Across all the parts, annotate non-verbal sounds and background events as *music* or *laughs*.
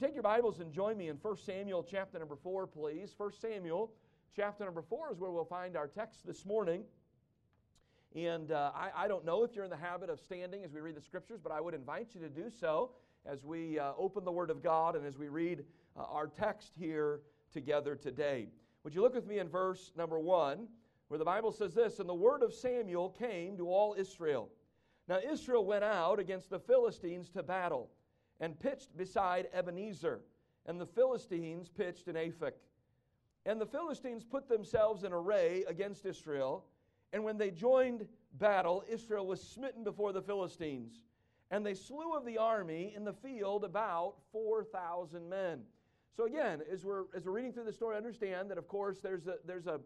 you take your Bibles and join me in 1 Samuel chapter number 4, please? 1 Samuel chapter number 4 is where we'll find our text this morning. And uh, I, I, don't know if you're in the habit of standing as we read the scriptures, but I would invite you to do so as we uh, open the Word of God and as we read uh, our text here together today. Would you look with me in verse number 1, where the Bible says this And the word of Samuel came to all Israel. Now Israel went out against the Philistines to battle and pitched beside Ebenezer, and the Philistines pitched in Aphek. And the Philistines put themselves in array against Israel. And when they joined battle, Israel was smitten before the Philistines. And they slew of the army in the field about 4,000 men. So again, as we're, as we're reading through the story, understand that, of course, there's a, there's a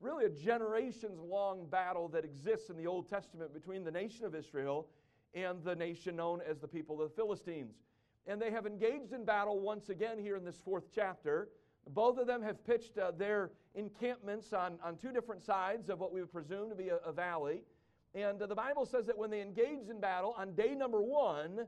really a generations long battle that exists in the Old Testament between the nation of Israel and the nation known as the people of the Philistines. And they have engaged in battle once again here in this fourth chapter. Both of them have pitched uh, their encampments on, on two different sides of what we would presume to be a, a valley. And uh, the Bible says that when they engaged in battle on day number one,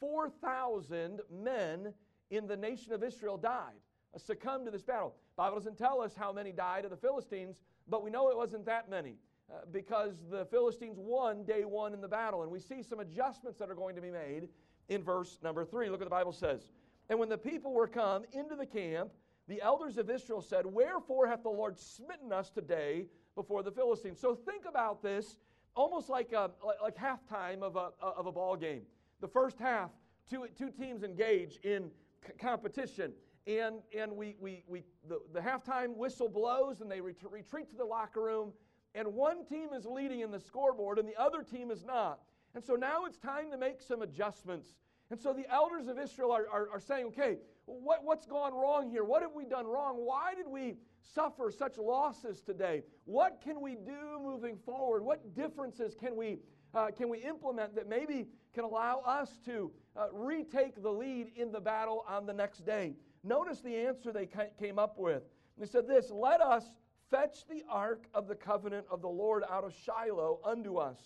4,000 men in the nation of Israel died, uh, succumbed to this battle. The Bible doesn't tell us how many died of the Philistines, but we know it wasn't that many. Uh, because the Philistines won day one in the battle. And we see some adjustments that are going to be made in verse number three. Look what the Bible says. And when the people were come into the camp, the elders of Israel said, Wherefore hath the Lord smitten us today before the Philistines? So think about this almost like, a, like, like halftime of a, of a ball game. The first half, two, two teams engage in c- competition. And, and we, we, we, the, the halftime whistle blows and they ret- retreat to the locker room. And one team is leading in the scoreboard and the other team is not. And so now it's time to make some adjustments. And so the elders of Israel are, are, are saying, okay, what, what's gone wrong here? What have we done wrong? Why did we suffer such losses today? What can we do moving forward? What differences can we, uh, can we implement that maybe can allow us to uh, retake the lead in the battle on the next day? Notice the answer they came up with. They said this Let us fetch the ark of the covenant of the Lord out of Shiloh unto us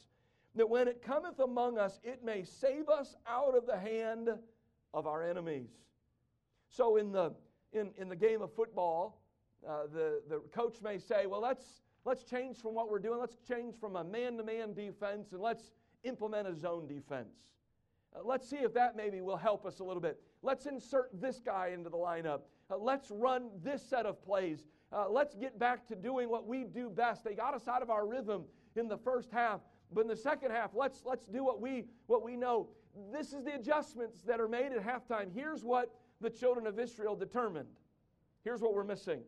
that when it cometh among us, it may save us out of the hand of our enemies. So, in the, in, in the game of football, uh, the, the coach may say, Well, let's, let's change from what we're doing. Let's change from a man to man defense and let's implement a zone defense. Uh, let's see if that maybe will help us a little bit. Let's insert this guy into the lineup. Uh, let's run this set of plays. Uh, let's get back to doing what we do best. They got us out of our rhythm in the first half. But in the second half, let's, let's do what we, what we know. This is the adjustments that are made at halftime. Here's what the children of Israel determined. Here's what we're missing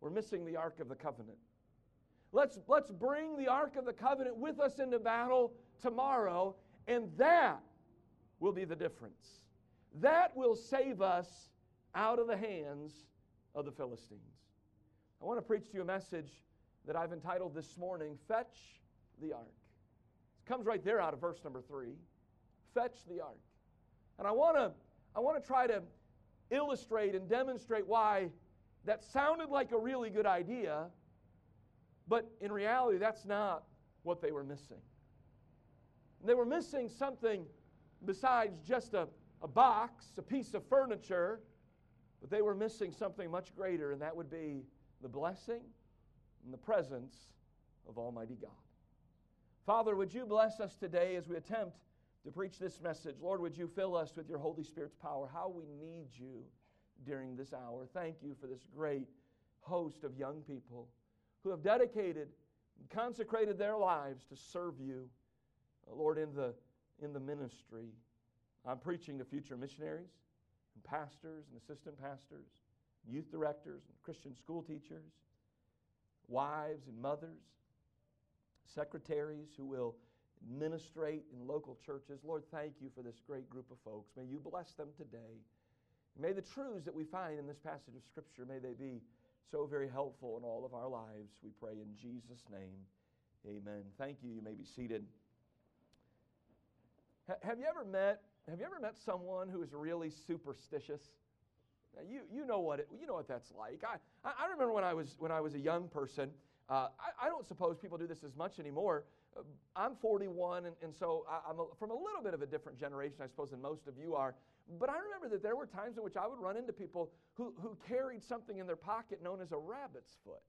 we're missing the Ark of the Covenant. Let's, let's bring the Ark of the Covenant with us into battle tomorrow, and that will be the difference. That will save us out of the hands of the Philistines. I want to preach to you a message that I've entitled this morning Fetch the Ark. Comes right there out of verse number three. Fetch the ark. And I want to I want to try to illustrate and demonstrate why that sounded like a really good idea, but in reality, that's not what they were missing. They were missing something besides just a, a box, a piece of furniture, but they were missing something much greater, and that would be the blessing and the presence of Almighty God. Father, would you bless us today as we attempt to preach this message? Lord, would you fill us with your Holy Spirit's power? How we need you during this hour. Thank you for this great host of young people who have dedicated and consecrated their lives to serve you, uh, Lord, in the, in the ministry. I'm preaching to future missionaries and pastors and assistant pastors, youth directors and Christian school teachers, wives and mothers secretaries who will administrate in local churches. Lord, thank you for this great group of folks. May you bless them today. May the truths that we find in this passage of Scripture, may they be so very helpful in all of our lives. We pray in Jesus' name. Amen. Thank you. You may be seated. have you ever met have you ever met someone who is really superstitious? Now, you, you know what it, you know what that's like. I, I remember when I was when I was a young person, uh, I, I, don't suppose people do this as much anymore. Uh, I'm 41, and, and so I, am from a little bit of a different generation, I suppose, than most of you are. But I remember that there were times in which I would run into people who, who carried something in their pocket known as a rabbit's foot.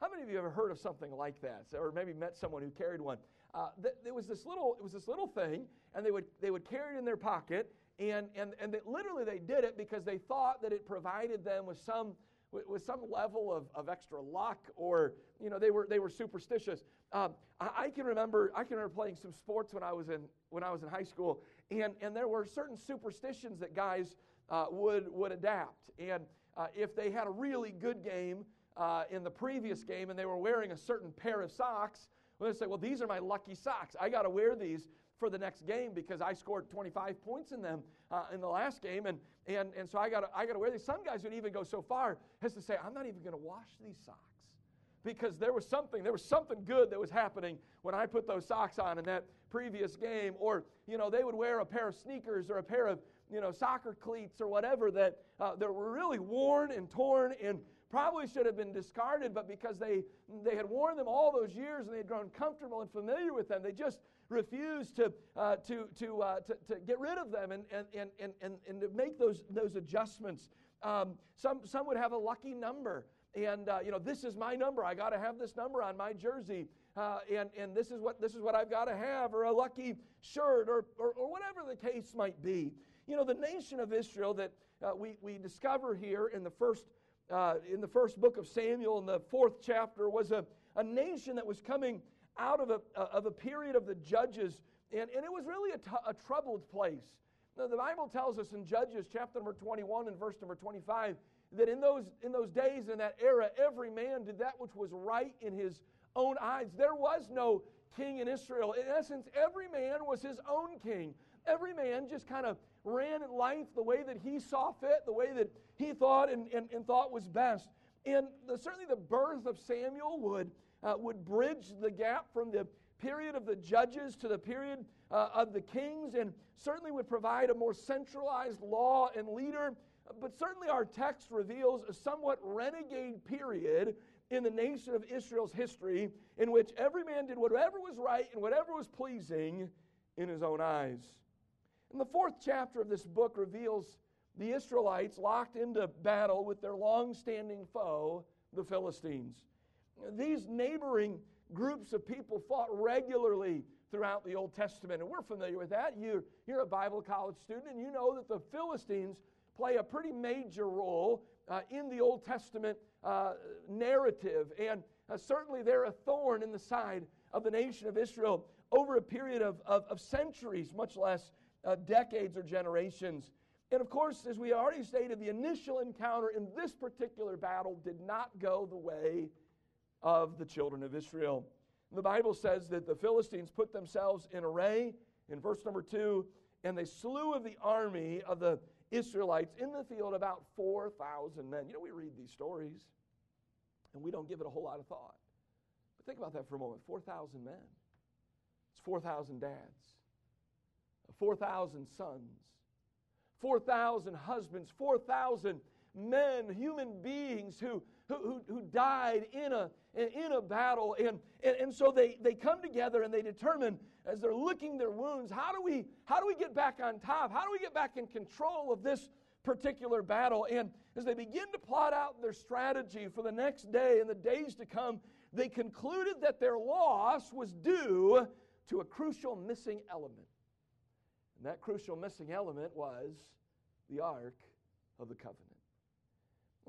How many of you have ever heard of something like that, or maybe met someone who carried one? Uh, th- there was this little, it was this little thing, and they would they would carry it in their pocket, and and and they, literally they did it because they thought that it provided them with some with some level of, of extra luck, or you know they were they were superstitious. Um, I, I, can remember I can remember playing some sports when I was in when I was in high school, and and there were certain superstitions that guys uh, would would adapt, and uh, if they had a really good game uh, in the previous game and they were wearing a certain pair of socks, well, they say, well, these are my lucky socks. I got to wear these for the next game because I scored 25 points in them uh, in the last game, and and and so I got I to wear these. Some guys would even go so far as to say, I'm not even going to wash these socks because there was something there was something good that was happening when I put those socks on in that previous game, or you know they would wear a pair of sneakers or a pair of you know soccer cleats or whatever that uh, that were really worn and torn and probably should have been discarded, but because they, they had worn them all those years and they had grown comfortable and familiar with them, they just refused to, uh, to, to, uh, to, to, get rid of them and, and, and, and, and to make those, those adjustments. Um, some, some would have a lucky number. And uh, you know, this is my number. I got to have this number on my jersey, uh, and and this is what this is what I've got to have, or a lucky shirt, or, or, or whatever the case might be. You know, the nation of Israel that uh, we we discover here in the first uh, in the first book of Samuel, in the fourth chapter, was a, a nation that was coming out of a, of a period of the judges, and, and it was really a, t- a troubled place. Now, the Bible tells us in Judges chapter number 21 and verse number 25 that in those, in those days, in that era, every man did that which was right in his own eyes. There was no king in Israel. In essence, every man was his own king. Every man just kind of ran life the way that he saw fit, the way that he thought and, and, and thought was best. And the, certainly the birth of Samuel would, uh, would bridge the gap from the period of the judges to the period uh, of the kings, and certainly would provide a more centralized law and leader. But certainly our text reveals a somewhat renegade period in the nation of Israel's history in which every man did whatever was right and whatever was pleasing in his own eyes. And the fourth chapter of this book reveals the Israelites locked into battle with their long standing foe, the Philistines. These neighboring groups of people fought regularly throughout the Old Testament, and we're familiar with that. You, you're a Bible college student, and you know that the Philistines play a pretty major role uh, in the Old Testament uh, narrative, and uh, certainly they're a thorn in the side of the nation of Israel over a period of, of, of centuries, much less uh, decades or generations. And of course, as we already stated, the initial encounter in this particular battle did not go the way of the children of Israel. The Bible says that the Philistines put themselves in array in verse number two, and they slew of the army of the Israelites in the field about 4,000 men. You know, we read these stories and we don't give it a whole lot of thought. But think about that for a moment 4,000 men. It's 4,000 dads, 4,000 sons, 4,000 husbands, 4,000 men, human beings who, who, who, died in a, in a battle. And, and, and so they, they come together and they determine, as they're licking their wounds, how do, we, how do we get back on top? How do we get back in control of this particular battle? And as they begin to plot out their strategy for the next day and the days to come, they concluded that their loss was due to a crucial missing element. And that crucial missing element was the Ark of the Covenant.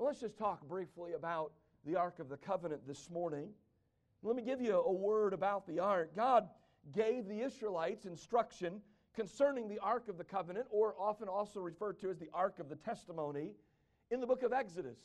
Well, let's just talk briefly about the Ark of the Covenant this morning. Let me give you a word about the Ark. God gave the Israelites instruction concerning the Ark of the Covenant, or often also referred to as the Ark of the Testimony, in the book of Exodus.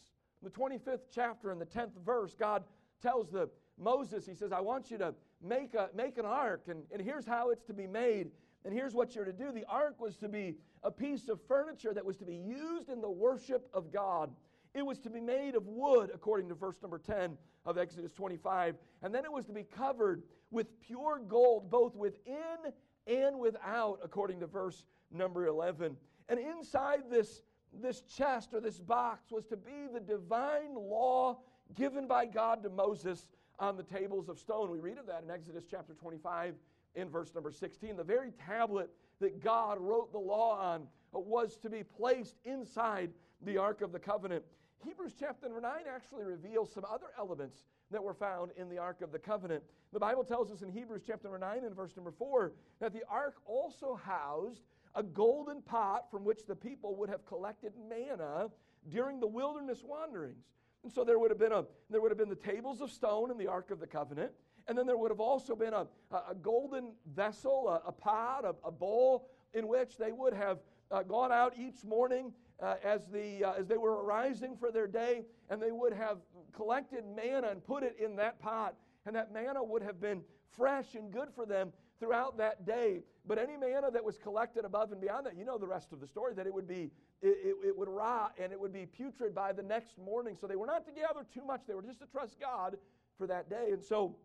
In the 25th chapter and the 10th verse, God tells the Moses, He says, I want you to make, a, make an ark, and, and here's how it's to be made. And here's what you're to do the ark was to be a piece of furniture that was to be used in the worship of God. It was to be made of wood, according to verse number 10 of Exodus 25. And then it was to be covered with pure gold, both within and without, according to verse number 11. And inside this, this chest or this box was to be the divine law given by God to Moses on the tables of stone. We read of that in Exodus chapter 25 in verse number 16. The very tablet that God wrote the law on was to be placed inside the Ark of the Covenant. Hebrews chapter number 9 actually reveals some other elements that were found in the Ark of the Covenant. The Bible tells us in Hebrews chapter number 9 and verse number 4 that the Ark also housed a golden pot from which the people would have collected manna during the wilderness wanderings. And so there would have been a there would have been the tables of stone in the Ark of the Covenant, and then there would have also been a, a, golden vessel, a, a pot, a, a, bowl in which they would have uh, gone out each morning uh, as, the, uh, as they were arising for their day, and they would have collected manna and put it in that pot. And that manna would have been fresh and good for them throughout that day. But any manna that was collected above and beyond that, you know the rest of the story, that it would be, it, it, it, would rot and it would be putrid by the next morning. So they were not to gather too much. They were just to trust God for that day. And so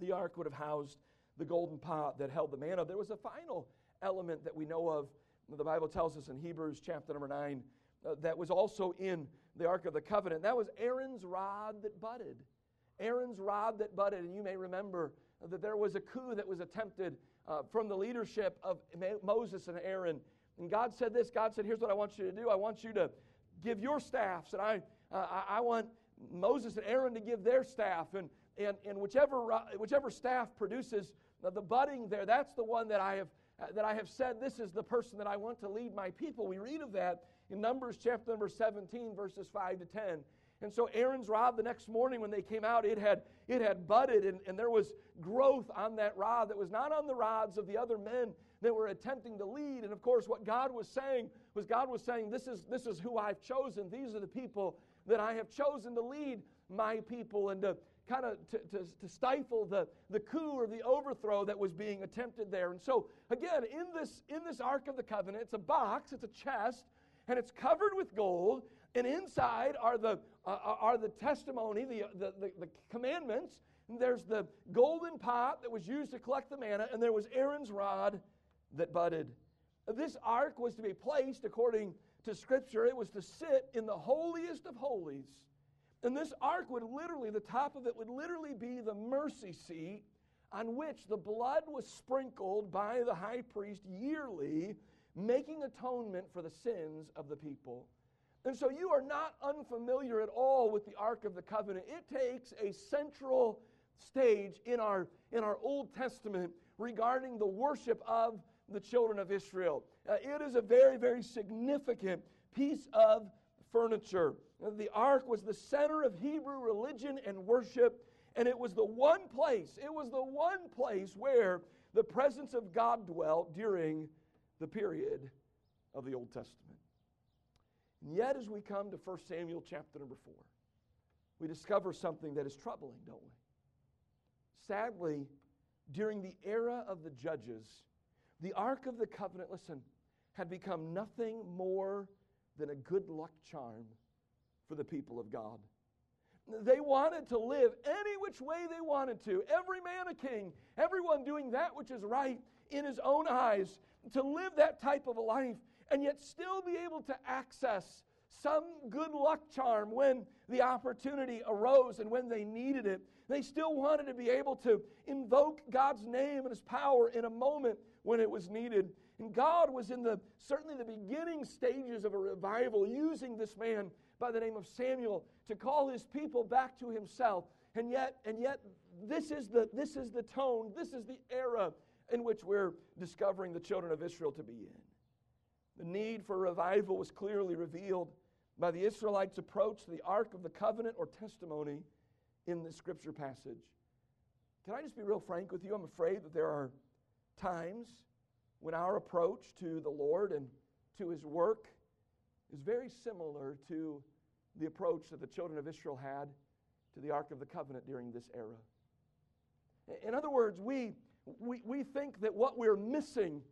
the ark would have housed the golden pot that held the manna. There was a final element that we know of. The Bible tells us in Hebrews chapter number 9 uh, that was also in the Ark of the Covenant. That was Aaron's rod that budded. Aaron's rod that budded. And you may remember that there was a coup that was attempted uh, from the leadership of Moses and Aaron. And God said this God said, Here's what I want you to do. I want you to give your staffs, and I, uh, I want Moses and Aaron to give their staff. And, and, and whichever, whichever staff produces the budding there, that's the one that I have. Uh, that I have said, this is the person that I want to lead my people. We read of that in Numbers chapter number 17, verses 5 to 10. And so Aaron's rod the next morning when they came out, it had, it had budded and, and there was growth on that rod that was not on the rods of the other men that were attempting to lead. And of course, what God was saying was God was saying, This is, this is who I've chosen. These are the people that I have chosen to lead my people and to kind of to, to, to, stifle the, the coup or the overthrow that was being attempted there. And so again, in this in this Ark of the Covenant, it's a box, it's a chest, and it's covered with gold. And inside are the uh, are the testimony, the, the, the, the commandments. And there's the golden pot that was used to collect the manna, and there was Aaron's rod that budded. This ark was to be placed according to Scripture, it was to sit in the holiest of holies. And this ark would literally, the top of it would literally be the mercy seat on which the blood was sprinkled by the high priest yearly, making atonement for the sins of the people. And so you are not unfamiliar at all with the Ark of the Covenant. It takes a central stage in our, in our Old Testament regarding the worship of the children of Israel. Uh, it is a very, very significant piece of furniture. The ark was the center of Hebrew religion and worship, and it was the one place, it was the one place where the presence of God dwelt during the period of the Old Testament. And yet, as we come to 1 Samuel chapter number 4, we discover something that is troubling, don't we? Sadly, during the era of the judges, the Ark of the Covenant, listen, had become nothing more than a good luck charm for the people of God. They wanted to live any which way they wanted to. Every man a king, everyone doing that which is right in his own eyes, to live that type of a life and yet still be able to access some good luck charm when the opportunity arose and when they needed it. They still wanted to be able to invoke God's name and his power in a moment when it was needed. And God was in the certainly the beginning stages of a revival using this man by the name of Samuel to call his people back to himself. And yet, and yet this is the this is the tone, this is the era in which we're discovering the children of Israel to be in. The need for revival was clearly revealed by the Israelites' approach to the Ark of the Covenant or testimony in the scripture passage. Can I just be real frank with you? I'm afraid that there are times when our approach to the Lord and to His work is very similar to the approach that the children of Israel had to the Ark of the Covenant during this era. In other words, we, we, we think that what we're missing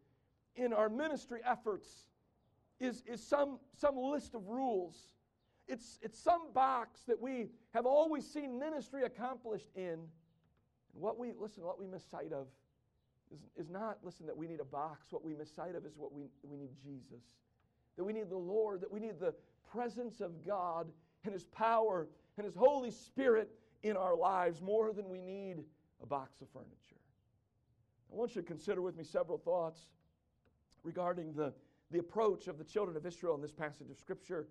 in our ministry efforts is, is some, some list of rules. It's, it's some box that we have always seen ministry accomplished in. And what we, listen, what we miss sight of is, is not, listen, that we need a box. What we miss sight of is what we, we need Jesus. That we need the Lord, that we need the presence of God and His power and His Holy Spirit in our lives more than we need a box of furniture. I want you to consider with me several thoughts regarding the the approach of the children of Israel in this passage of Scripture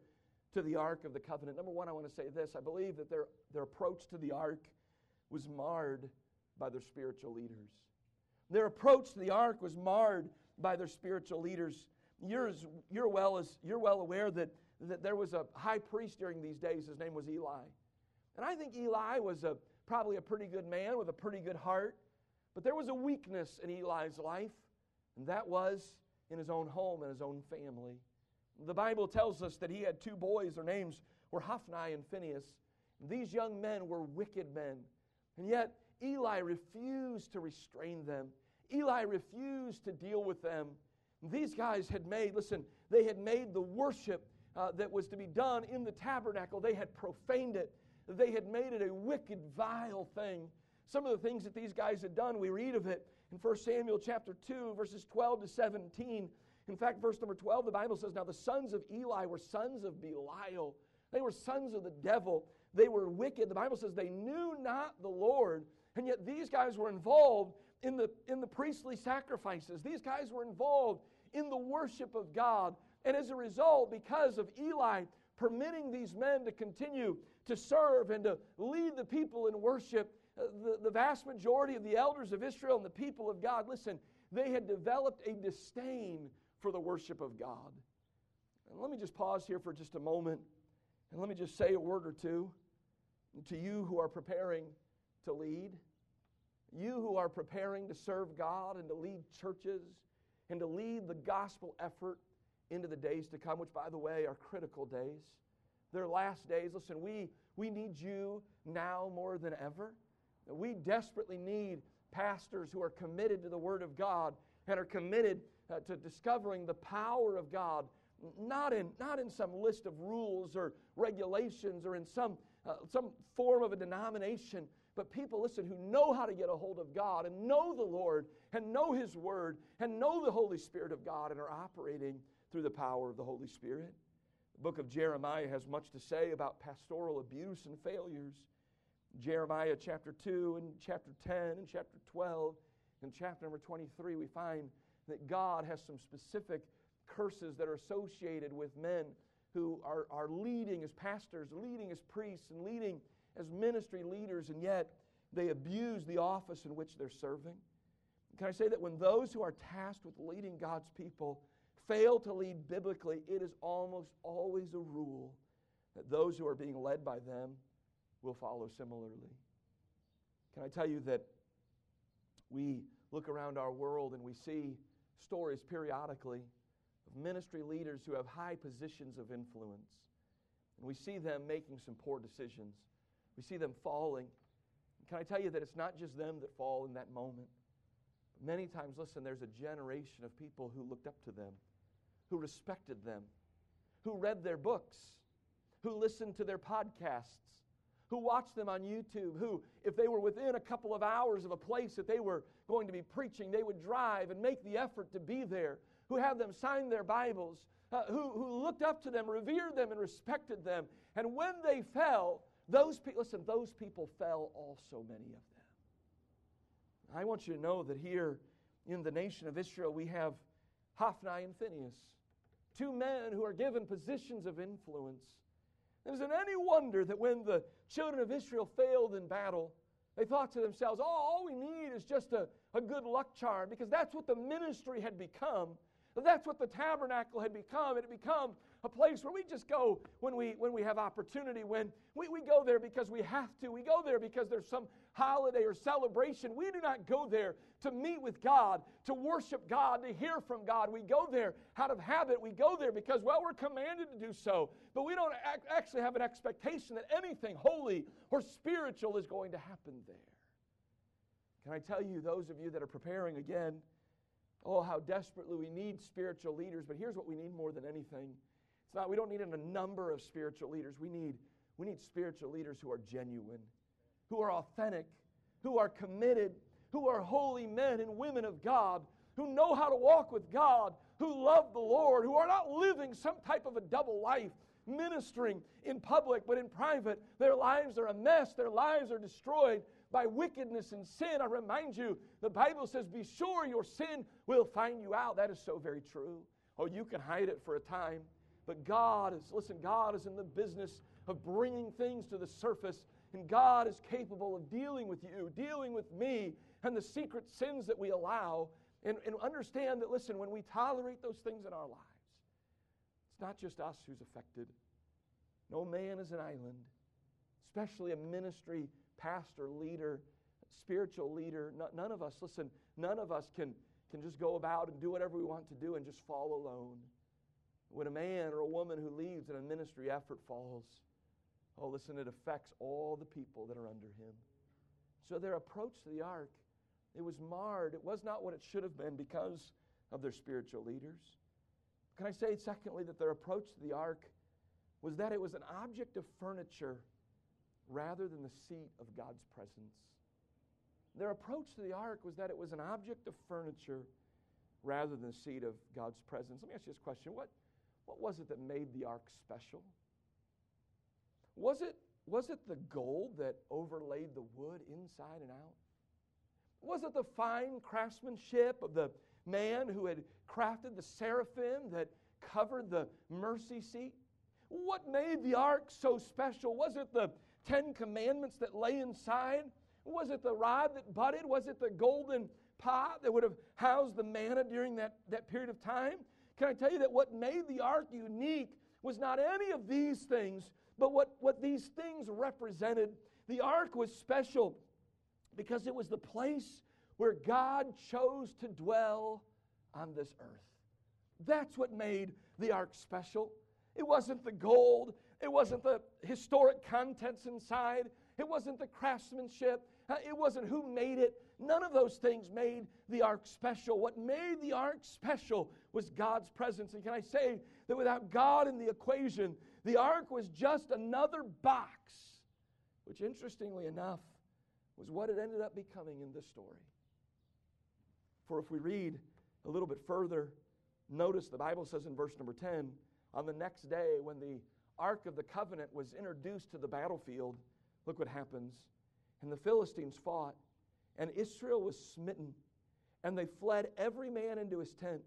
to the Ark of the Covenant. Number one, I want to say this I believe that their, their approach to the Ark was marred by their spiritual leaders. Their approach to the Ark was marred by their spiritual leaders. You're, you're, well, as, you're well aware that, that there was a high priest during these days. His name was Eli. And I think Eli was a, probably a pretty good man with a pretty good heart. But there was a weakness in Eli's life, and that was in his own home and his own family. The Bible tells us that he had two boys. Their names were Hophni and Phinehas. These young men were wicked men. And yet, Eli refused to restrain them. Eli refused to deal with them. These guys had made, listen, they had made the worship uh, that was to be done in the tabernacle, they had profaned it. They had made it a wicked, vile thing. Some of the things that these guys had done, we read of it in 1 Samuel chapter 2, verses 12 to 17. In fact, verse number 12, the Bible says, Now the sons of Eli were sons of Belial. They were sons of the devil. They were wicked. The Bible says they knew not the Lord. And yet these guys were involved in the, in the priestly sacrifices. These guys were involved in the worship of God. And as a result, because of Eli permitting these men to continue to serve and to lead the people in worship, uh, the, the vast majority of the elders of Israel and the people of God, listen, they had developed a disdain for the worship of God. And let me just pause here for just a moment and let me just say a word or two to you who are preparing to lead, you who are preparing to serve God and to lead churches and to lead the gospel effort into the days to come, which, by the way, are critical days. They're last days. Listen, we, we need you now more than ever. We desperately need pastors who are committed to the Word of God and are committed uh, to discovering the power of God, not in, not in some list of rules or regulations or in some, uh, some form of a denomination, but people, listen, who know how to get a hold of God and know the Lord and know His Word and know the Holy Spirit of God and are operating through the power of the Holy Spirit. The book of Jeremiah has much to say about pastoral abuse and failures. Jeremiah chapter 2 and chapter 10 and chapter 12 and chapter number 23, we find that God has some specific curses that are associated with men who are, are leading as pastors, leading as priests, and leading as ministry leaders, and yet they abuse the office in which they're serving. Can I say that when those who are tasked with leading God's people fail to lead biblically, it is almost always a rule that those who are being led by them will follow similarly. Can I tell you that we look around our world and we see stories periodically of ministry leaders who have high positions of influence. And we see them making some poor decisions. We see them falling. Can I tell you that it's not just them that fall in that moment? Many times, listen, there's a generation of people who looked up to them, who respected them, who read their books, who listened to their podcasts, who watched them on YouTube, who, if they were within a couple of hours of a place that they were going to be preaching, they would drive and make the effort to be there, who had them sign their Bibles, uh, who, who looked up to them, revered them, and respected them. And when they fell, those people, listen, those people fell also, many of them. I want you to know that here in the nation of Israel, we have Hophni and Phinehas, two men who are given positions of influence. It any wonder that when the children of Israel failed in battle, they thought to themselves, oh, all we need is just a, a good luck charm, because that's what the ministry had become. That's what the tabernacle had become. It had become a place where we just go when we, when we have opportunity, when we, we go there because we have to. We go there because there's some holiday or celebration. We do not go there to meet with God, to worship God, to hear from God. We go there out of habit. We go there because, well, we're commanded to do so. But we don't ac- actually have an expectation that anything holy or spiritual is going to happen there. Can I tell you, those of you that are preparing again, oh, how desperately we need spiritual leaders. But here's what we need more than anything it's not, we don't need a number of spiritual leaders. We need, we need spiritual leaders who are genuine, who are authentic, who are committed, who are holy men and women of God, who know how to walk with God, who love the Lord, who are not living some type of a double life, ministering in public but in private. Their lives are a mess, their lives are destroyed by wickedness and sin. I remind you, the Bible says, Be sure your sin will find you out. That is so very true. Oh, you can hide it for a time, but God is, listen, God is in the business of bringing things to the surface, and God is capable of dealing with you, dealing with me, and the secret sins that we allow. And, and understand that, listen, when we tolerate those things in our lives, it's not just us who's affected. No man is an island, especially a ministry pastor, leader, spiritual leader. None of us, listen, none of us can, can just go about and do whatever we want to do and just fall alone. When a man or a woman who leads in a ministry effort falls, oh, listen, it affects all the people that are under him. So their approach to the ark, it was marred. It was not what it should have been because of their spiritual leaders. Can I say, secondly, that their approach to the ark was that it was an object of furniture rather than the seat of God's presence. Their approach to the ark was that it was an object of furniture rather than the seat of God's presence. Let me ask you this question what, what was it that made the ark special? Was it, was it the gold that overlaid the wood inside and out? Was it the fine craftsmanship of the man who had crafted the seraphim that covered the mercy seat? What made the ark so special? Was it the Ten Commandments that lay inside? Was it the rod that budded? Was it the golden pot that would have housed the manna during that, that period of time? Can I tell you that what made the ark unique was not any of these things, but what, what these things represented? The ark was special because it was the place where God chose to dwell on this earth. That's what made the ark special. It wasn't the gold, it wasn't the historic contents inside, it wasn't the craftsmanship, uh, it wasn't who made it. None of those things made the ark special. What made the ark special was God's presence. And can I say that without God in the equation, the ark was just another box, which interestingly enough was what it ended up becoming in this story. For if we read a little bit further, notice the Bible says in verse number 10 on the next day when the Ark of the Covenant was introduced to the battlefield, look what happens. And the Philistines fought, and Israel was smitten, and they fled every man into his tent.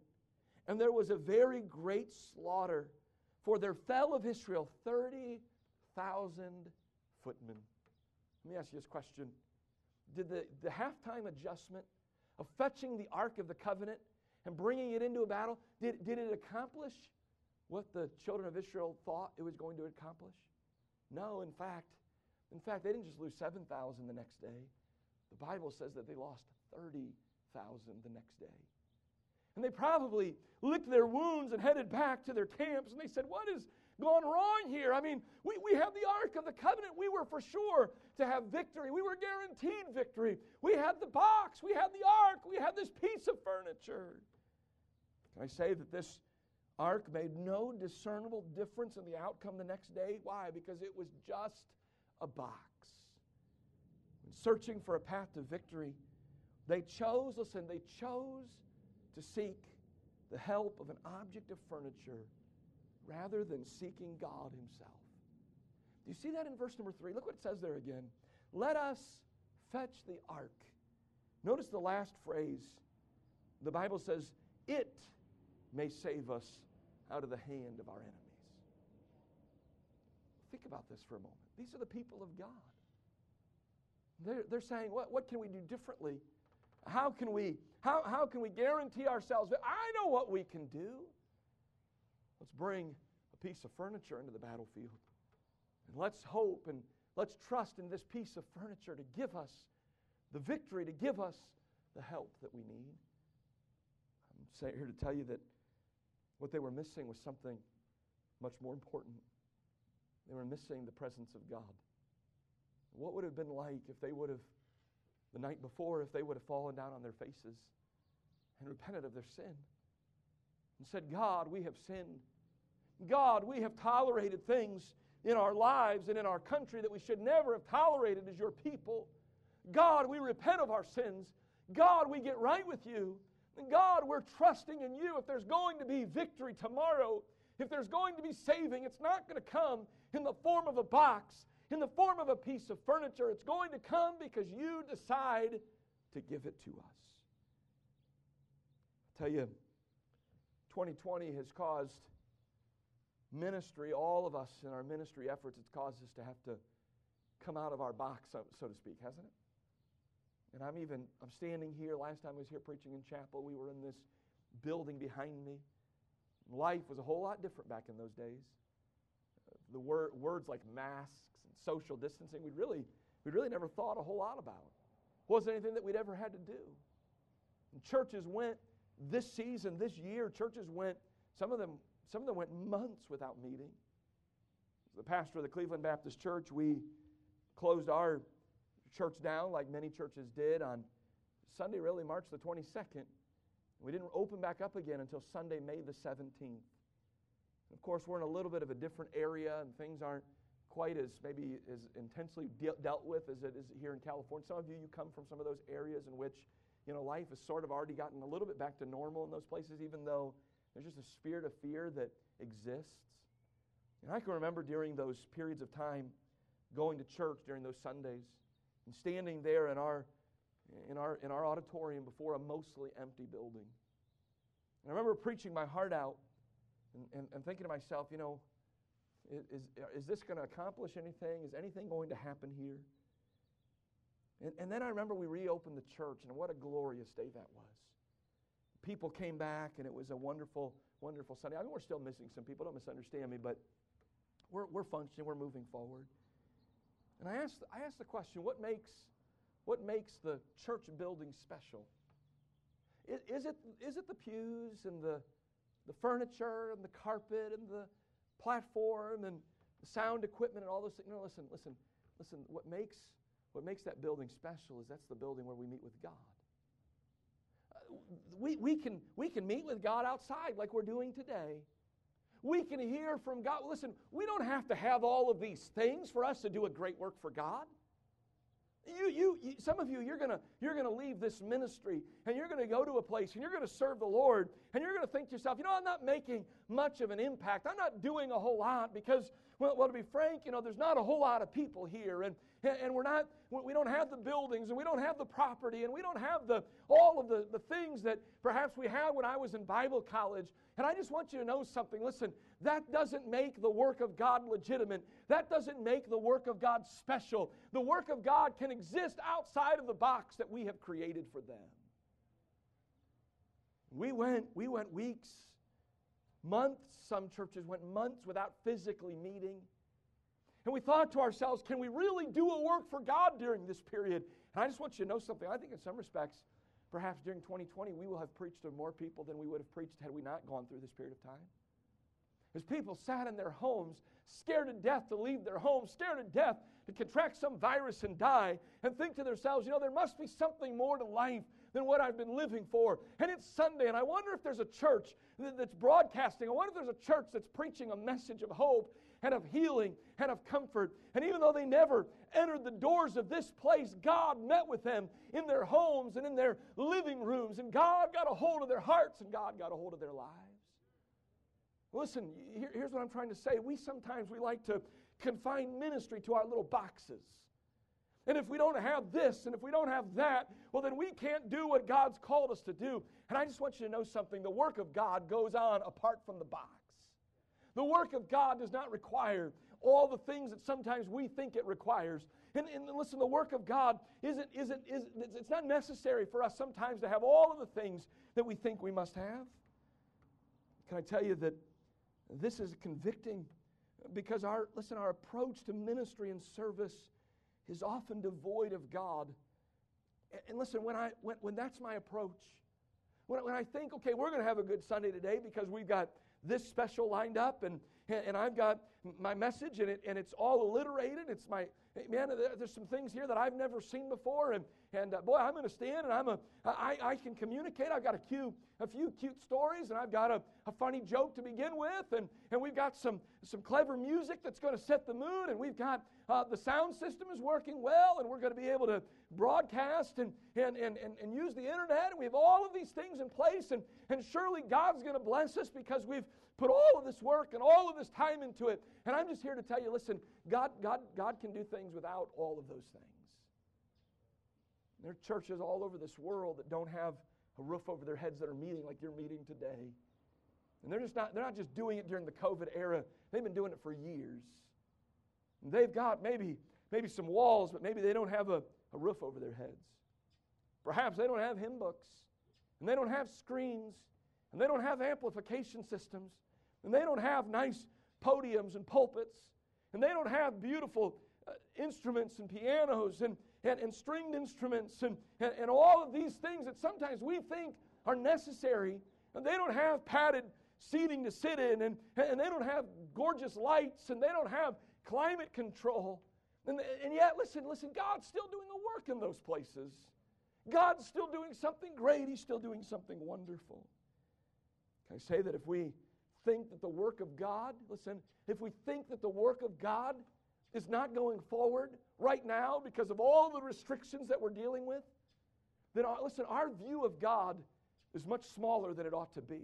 And there was a very great slaughter, for there fell of Israel 30,000 footmen. Let me ask you this question Did the, the halftime adjustment of fetching the Ark of the Covenant and bringing it into a battle, did, did it accomplish what the children of Israel thought it was going to accomplish? No, in fact, in fact, they didn't just lose 7,000 the next day. The Bible says that they lost 30,000 the next day. And they probably licked their wounds and headed back to their camps and they said, What has gone wrong here? I mean, we, we have the Ark of the Covenant. We were for sure to have victory. We were guaranteed victory. We had the box. We had the Ark. We had this piece of furniture. Can I say that this ark made no discernible difference in the outcome the next day. Why? Because it was just a box. Searching for a path to victory, they chose, listen, they chose to seek the help of an object of furniture rather than seeking God Himself. Do you see that in verse number three? Look what it says there again. Let us fetch the ark. Notice the last phrase. The Bible says, It may save us out of the hand of our enemies. Think about this for a moment. These are the people of God. They're, they're saying, what, what can we do differently? How can we how, how can we guarantee ourselves that I know what we can do? Let's bring a piece of furniture into the battlefield. And let's hope and let's trust in this piece of furniture to give us the victory, to give us the help that we need. I'm here to tell you that what they were missing was something much more important. They were missing the presence of God. What would have been like if they would have, the night before, if they would have fallen down on their faces and repented of their sin and said, God, we have sinned. God, we have tolerated things in our lives and in our country that we should never have tolerated as your people. God, we repent of our sins. God, we get right with you. God, we're trusting in you. If there's going to be victory tomorrow, if there's going to be saving, it's not going to come in the form of a box, in the form of a piece of furniture. It's going to come because you decide to give it to us. I tell you, 2020 has caused ministry, all of us in our ministry efforts, it's caused us to have to come out of our box, so, so to speak, hasn't it? And I'm even, I'm standing here. Last time I was here preaching in chapel, we were in this building behind me. Life was a whole lot different back in those days. The word, words like masks and social distancing, we really, we really never thought a whole lot about. Wasn't anything that we'd ever had to do. And churches went this season, this year, churches went, some of them, some of them went months without meeting. As the pastor of the Cleveland Baptist Church, we closed our church down like many churches did on Sunday, really, March the 22nd. We didn't open back up again until Sunday, May the 17th. Of course, we're in a little bit of a different area, and things aren't quite as maybe as intensely de- dealt with as it is here in California. Some of you, you come from some of those areas in which you know life has sort of already gotten a little bit back to normal in those places, even though there's just a spirit of fear that exists. And I can remember during those periods of time going to church during those Sundays and standing there in our in our, in our auditorium before a mostly empty building. And I remember preaching my heart out and, and, and thinking to myself, you know, is, is this going to accomplish anything? Is anything going to happen here? And, and then I remember we reopened the church, and what a glorious day that was. People came back, and it was a wonderful, wonderful Sunday. I mean, we're still missing some people, don't misunderstand me, but we're, we're functioning, we're moving forward. And I asked, I asked the question what makes what makes the church building special? Is, is, it, is it the pews and the, the furniture and the carpet and the platform and the sound equipment and all those things? No, listen, listen, listen. What makes, what makes that building special is that's the building where we meet with God. Uh, we, we, can, we can meet with God outside like we're doing today. We can hear from God. Listen, we don't have to have all of these things for us to do a great work for God. You, you, you, some of you, you're going you're gonna leave this ministry and you're to go to a place and you're to serve the Lord and you're to think to yourself, you know, I'm not making much of an impact. I'm not doing a whole lot because, well, well to be frank, you know, there's not a whole lot of people here and, and we're not, we don't have the buildings and we don't have the property and we don't have the, all of the, the things that perhaps we had when I was in Bible college. And I just want you to know something. Listen, that doesn't make the work of God legitimate. That doesn't make the work of God special. The work of God can exist outside of the box that we have created for them. We went, we went weeks, months, some churches went months without physically meeting. And we thought to ourselves, can we really do a work for God during this period? And I just want you to know something. I think in some respects, perhaps during 2020, we will have preached to more people than we would have preached had we not gone through this period of time. As people sat in their homes, scared to death to leave their homes, scared to death to contract some virus and die, and think to themselves, you know, there must be something more to life than what I've been living for. And it's Sunday, and I wonder if there's a church that's broadcasting. I wonder if there's a church that's preaching a message of hope and of healing and of comfort. And even though they never entered the doors of this place, God met with them in their homes and in their living rooms, and God got a hold of their hearts and God got a hold of their lives. Listen, here's what I'm trying to say. We sometimes we like to confine ministry to our little boxes. And if we don't have this and if we don't have that, well, then we can't do what God's called us to do. And I just want you to know something the work of God goes on apart from the box. The work of God does not require all the things that sometimes we think it requires. And, and listen, the work of God isn't, isn't, is it's not necessary for us sometimes to have all of the things that we think we must have. Can I tell you that this is convicting because our, listen, our approach to ministry and service is often devoid of God. And listen, when, I, when, when that's my approach, when, when I think, okay, we're going to have a good Sunday today because we've got this special lined up and, and I've got my message and, it, and it's all alliterated. It's my, man, there's some things here that I've never seen before. And, and uh, boy, I'm going to stand and I'm a, I, I can communicate. I've got a few, a few cute stories and I've got a, a funny joke to begin with. And, and we've got some, some clever music that's going to set the mood. And we've got uh, the sound system is working well and we're going to be able to broadcast and, and, and, and, and use the internet. And we have all of these things in place. And, and surely God's going to bless us because we've put all of this work and all of this time into it. And I'm just here to tell you listen, God, God, God can do things without all of those things. There are churches all over this world that don't have a roof over their heads that are meeting like you're meeting today. And they're just not, they're not just doing it during the COVID era, they've been doing it for years. And they've got maybe, maybe some walls, but maybe they don't have a, a roof over their heads. Perhaps they don't have hymn books, and they don't have screens, and they don't have amplification systems, and they don't have nice podiums and pulpits, and they don't have beautiful uh, instruments and pianos and, and, and stringed instruments and, and, and all of these things that sometimes we think are necessary. And they don't have padded seating to sit in, and, and they don't have gorgeous lights, and they don't have climate control. And, and yet, listen, listen, God's still doing a work in those places. God's still doing something great. He's still doing something wonderful. Can I say that if we think that the work of God, listen, if we think that the work of God is not going forward right now because of all the restrictions that we're dealing with, then our, listen, our view of God is much smaller than it ought to be.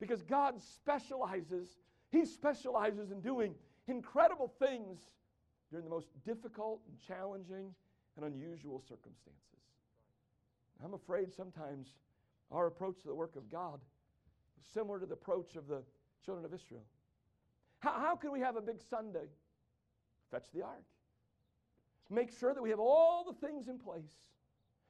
Because God specializes, He specializes in doing incredible things during the most difficult and challenging and unusual circumstances. I'm afraid sometimes our approach to the work of God similar to the approach of the children of Israel. How, how can we have a big Sunday? Fetch the ark. Make sure that we have all the things in place.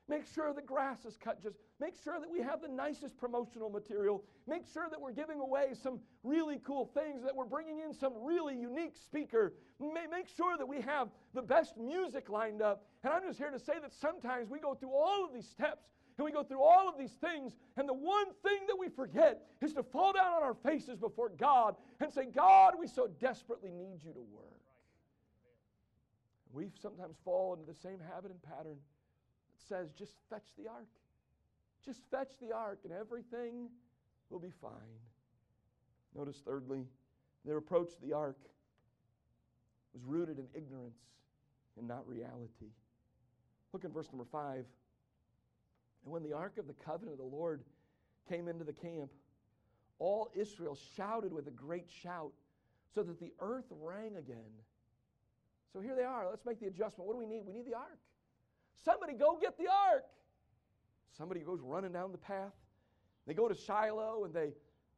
Make sure the grass is cut just. Make sure that we have the nicest promotional material. Make sure that we're giving away some really cool things, that we're bringing in some really unique speaker. Make sure that we have the best music lined up. And I'm just here to say that sometimes we go through all of these steps and we go through all of these things, and the one thing that we forget is to fall down on our faces before God and say, God, we so desperately need you to work. We sometimes fall into the same habit and pattern that says, just fetch the ark. Just fetch the ark, and everything will be fine. Notice, thirdly, their approach to the ark was rooted in ignorance and not reality. Look at verse number 5. And when the ark of the covenant of the Lord came into the camp, all Israel shouted with a great shout, so that the earth rang again. So here they are. Let's make the adjustment. What do we need? We need the ark. Somebody go get the ark. Somebody goes running down the path. They go to Shiloh and they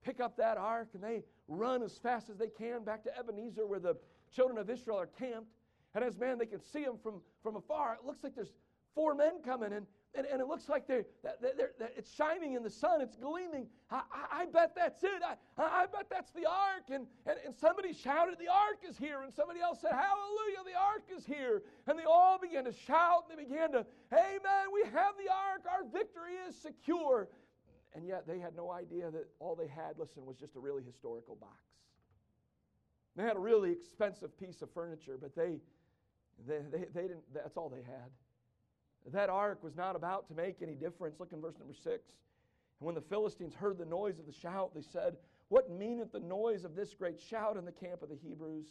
pick up that ark and they run as fast as they can back to Ebenezer where the children of Israel are camped. And as man, they can see them from, from afar. It looks like there's four men coming, and and, and it looks like they're, they're, they're, it's shining in the sun, it's gleaming. I, I, I bet that's it. I, I bet that's the ark. And, and, and somebody shouted, The ark is here. And somebody else said, Hallelujah, the ark is here. And they all began to shout and they began to, Amen, we have the ark. Our victory is secure. And yet they had no idea that all they had, listen, was just a really historical box. They had a really expensive piece of furniture, but they, they, they, they didn't, that's all they had. That ark was not about to make any difference. Look in verse number 6. And when the Philistines heard the noise of the shout, they said, What meaneth the noise of this great shout in the camp of the Hebrews?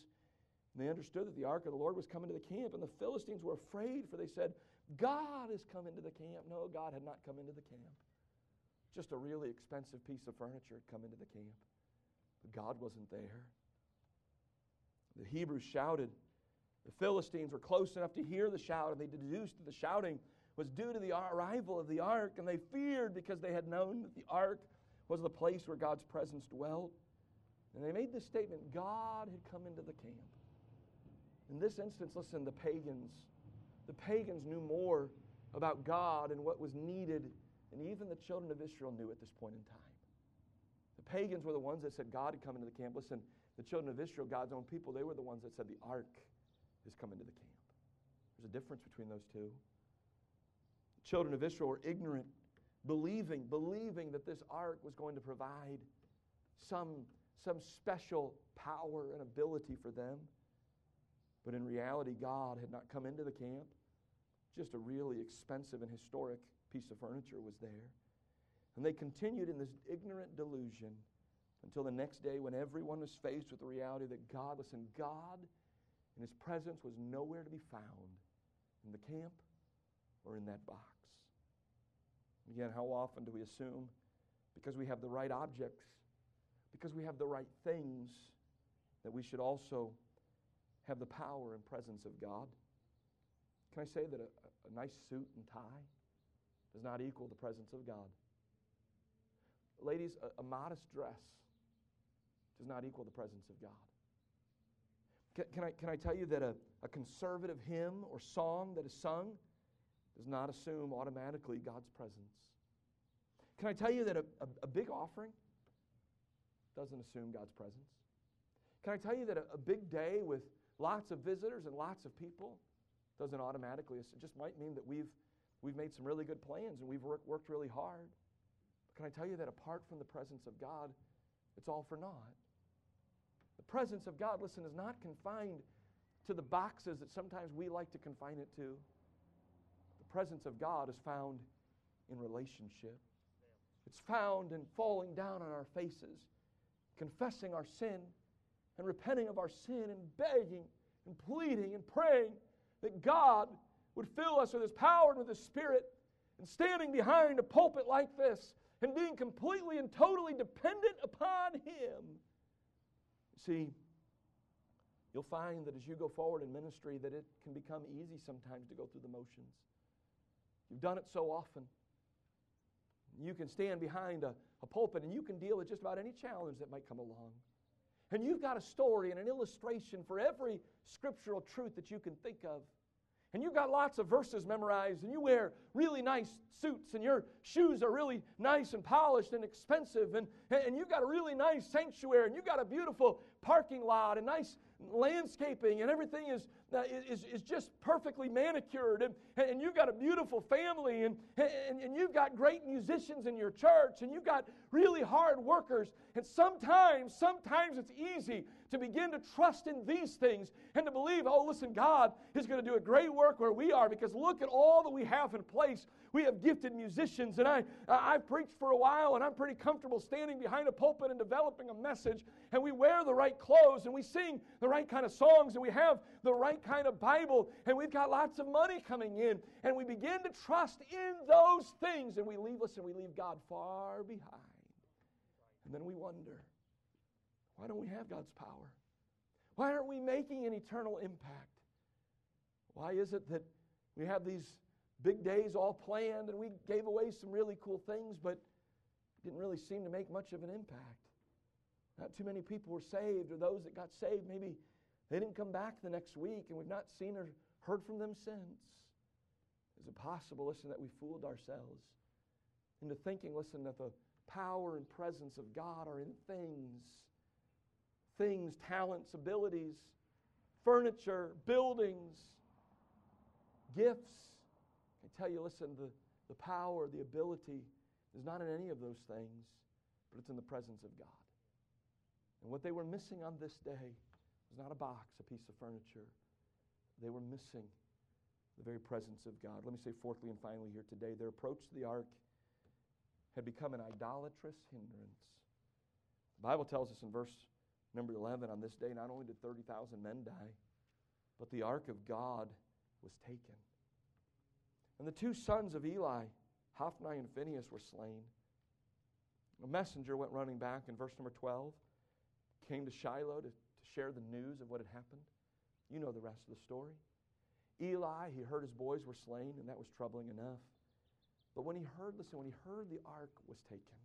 And they understood that the ark of the Lord was coming to the camp, and the Philistines were afraid, for they said, God has come into the camp. No, God had not come into the camp. Just a really expensive piece of furniture had come into the camp. But God wasn't there. The Hebrews shouted, the Philistines were close enough to hear the shout, and they deduced that the shouting was due to the arrival of the ark, and they feared because they had known that the ark was the place where God's presence dwelt. And they made this statement God had come into the camp. In this instance, listen, the pagans, the pagans knew more about God and what was needed than even the children of Israel knew at this point in time. The pagans were the ones that said God had come into the camp. Listen, the children of Israel, God's own people, they were the ones that said the ark is come into the camp. There's a difference between those two. Children of Israel were ignorant, believing, believing that this ark was going to provide some, some special power and ability for them. But in reality, God had not come into the camp. Just a really expensive and historic piece of furniture was there. And they continued in this ignorant delusion until the next day when everyone was faced with the reality that God, listen, God and his presence was nowhere to be found in the camp or in that box. Again, how often do we assume because we have the right objects, because we have the right things, that we should also have the power and presence of God? Can I say that a, a nice suit and tie does not equal the presence of God? Ladies, a, a modest dress does not equal the presence of God. Can, can, I, can I tell you that a, a conservative hymn or song that is sung does not assume automatically God's presence? Can I tell you that a, a, a big offering doesn't assume God's presence? Can I tell you that a, a big day with lots of visitors and lots of people doesn't automatically, it just might mean that we've, we've made some really good plans and we've work, worked really hard. But can I tell you that apart from the presence of God, it's all for naught? The presence of God, listen, is not confined to the boxes that sometimes we like to confine it to. The presence of God is found in relationship. It's found in falling down on our faces, confessing our sin, and repenting of our sin, and begging and pleading and praying that God would fill us with His power and with His Spirit, and standing behind a pulpit like this and being completely and totally dependent upon Him. See, you'll find that as you go forward in ministry that it can become easy sometimes to go through the motions. You've done it so often. You can stand behind a, a pulpit and you can deal with just about any challenge that might come along. And you've got a story and an illustration for every scriptural truth that you can think of. And you've got lots of verses memorized, and you wear really nice suits, and your shoes are really nice and polished and expensive, and, and you've got a really nice sanctuary, and you've got a beautiful parking lot and nice landscaping, and everything is, uh, is, is just perfectly manicured, and, and you've got a beautiful family, and, and, and you've got great musicians in your church, and you've got really hard workers. And sometimes, sometimes it's easy to begin to trust in these things and to believe, oh, listen, God is going to do a great work where we are because look at all that we have in place. We have gifted musicians, and I, I've preached for a while, and I'm pretty comfortable standing behind a pulpit and developing a message. And we wear the right clothes, and we sing the right kind of songs, and we have the right kind of Bible, and we've got lots of money coming in. And we begin to trust in those things, and we leave, listen, we leave God far behind. And then we wonder, why don't we have God's power? Why aren't we making an eternal impact? Why is it that we have these big days all planned and we gave away some really cool things, but didn't really seem to make much of an impact? Not too many people were saved, or those that got saved, maybe they didn't come back the next week, and we've not seen or heard from them since. Is it possible, listen, that we fooled ourselves into thinking, listen, that the power and presence of God are in things? Things, talents, abilities, furniture, buildings, gifts. I tell you, listen, the, the power, the ability is not in any of those things, but it's in the presence of God. And what they were missing on this day was not a box, a piece of furniture. They were missing the very presence of God. Let me say, fourthly and finally, here today, their approach to the ark had become an idolatrous hindrance. The Bible tells us in verse Number 11, on this day, not only did 30,000 men die, but the ark of God was taken. And the two sons of Eli, Hophni and Phinehas, were slain. A messenger went running back in verse number 12, came to Shiloh to, to share the news of what had happened. You know the rest of the story. Eli, he heard his boys were slain, and that was troubling enough. But when he heard, listen, when he heard the ark was taken,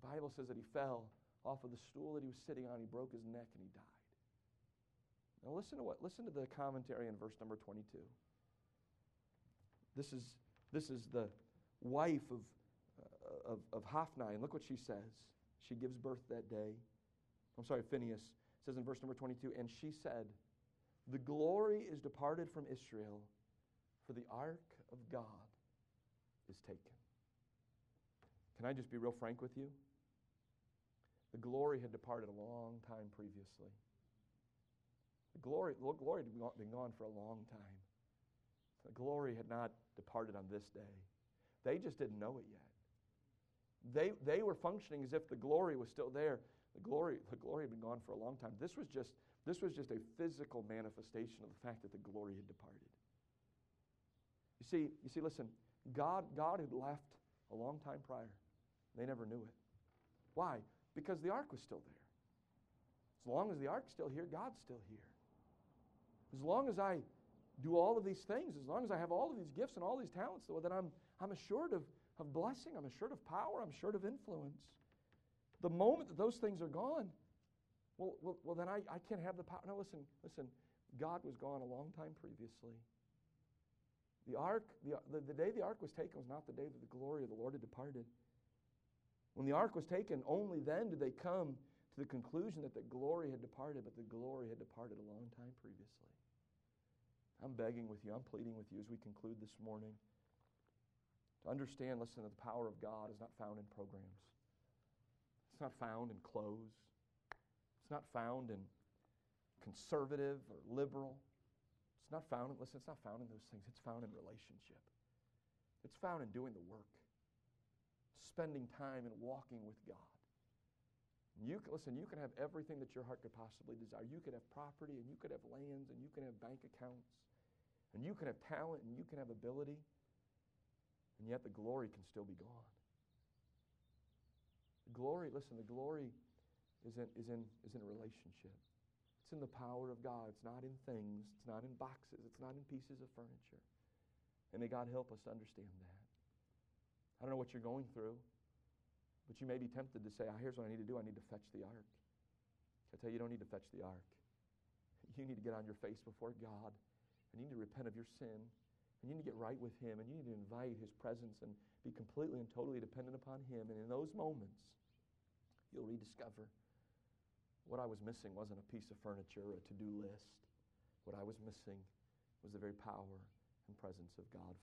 the Bible says that he fell off of the stool that he was sitting on. He broke his neck and he died. Now listen to what listen to the commentary in verse number 22. This is this is the wife of uh, of, of Hophni, and look what she says. She gives birth that day. I'm sorry, Phinehas says in verse number 22, and she said, The glory is departed from Israel, for the ark of God is taken. Can I just be real frank with you? The glory had departed a long time previously. The glory, the glory had been gone for a long time. The glory had not departed on this day. They just didn't know it yet. They, they were functioning as if the glory was still there. The glory, the glory had been gone for a long time. This was just, this was just a physical manifestation of the fact that the glory had departed. You see, you see, listen, God, God had left a long time prior. They never knew it. Why? Because the ark was still there. As long as the ark's still here, God's still here. As long as I do all of these things, as long as I have all of these gifts and all these talents, then I'm, I'm assured of, of blessing, I'm assured of power, I'm assured of influence. The moment that those things are gone, Well, well, well then I, I can't have the power. No, listen, listen. God was gone a long time previously. The ark, the, the, the day the ark was taken was not the day that the glory of the Lord had departed. When the ark was taken, only then did they come to the conclusion that the glory had departed, but the glory had departed a long time previously. I'm begging with you, I'm pleading with you as we conclude this morning to understand, listen, that the power of God is not found in programs. It's not found in clothes. It's not found in conservative or liberal. It's not found listen, it's not found in those things. It's found in relationship. It's found in doing the work, spending time and walking with God. You can, listen, you can have everything that your heart could possibly desire. You could have property, and you could have lands, and you can have bank accounts, and you can have talent, and you can have ability, and yet the glory can still be gone. The glory, listen, the glory is in, is in, is in a relationship. It's in the power of God. It's not in things. It's not in boxes. It's not in pieces of furniture. And may God help us to understand that. I don't know what you're going through. But you may be tempted to say, oh, here's what I need to do. I need to fetch the ark. I tell you, you don't need to fetch the ark. *laughs* You need to get on your face before God. And you need to repent of your sin. And you need to get right with Him. And you need to invite His presence and be completely and totally dependent upon Him. And in those moments, you'll rediscover what I was missing wasn't a piece of furniture or a to do list. What I was missing was the very power and presence of God.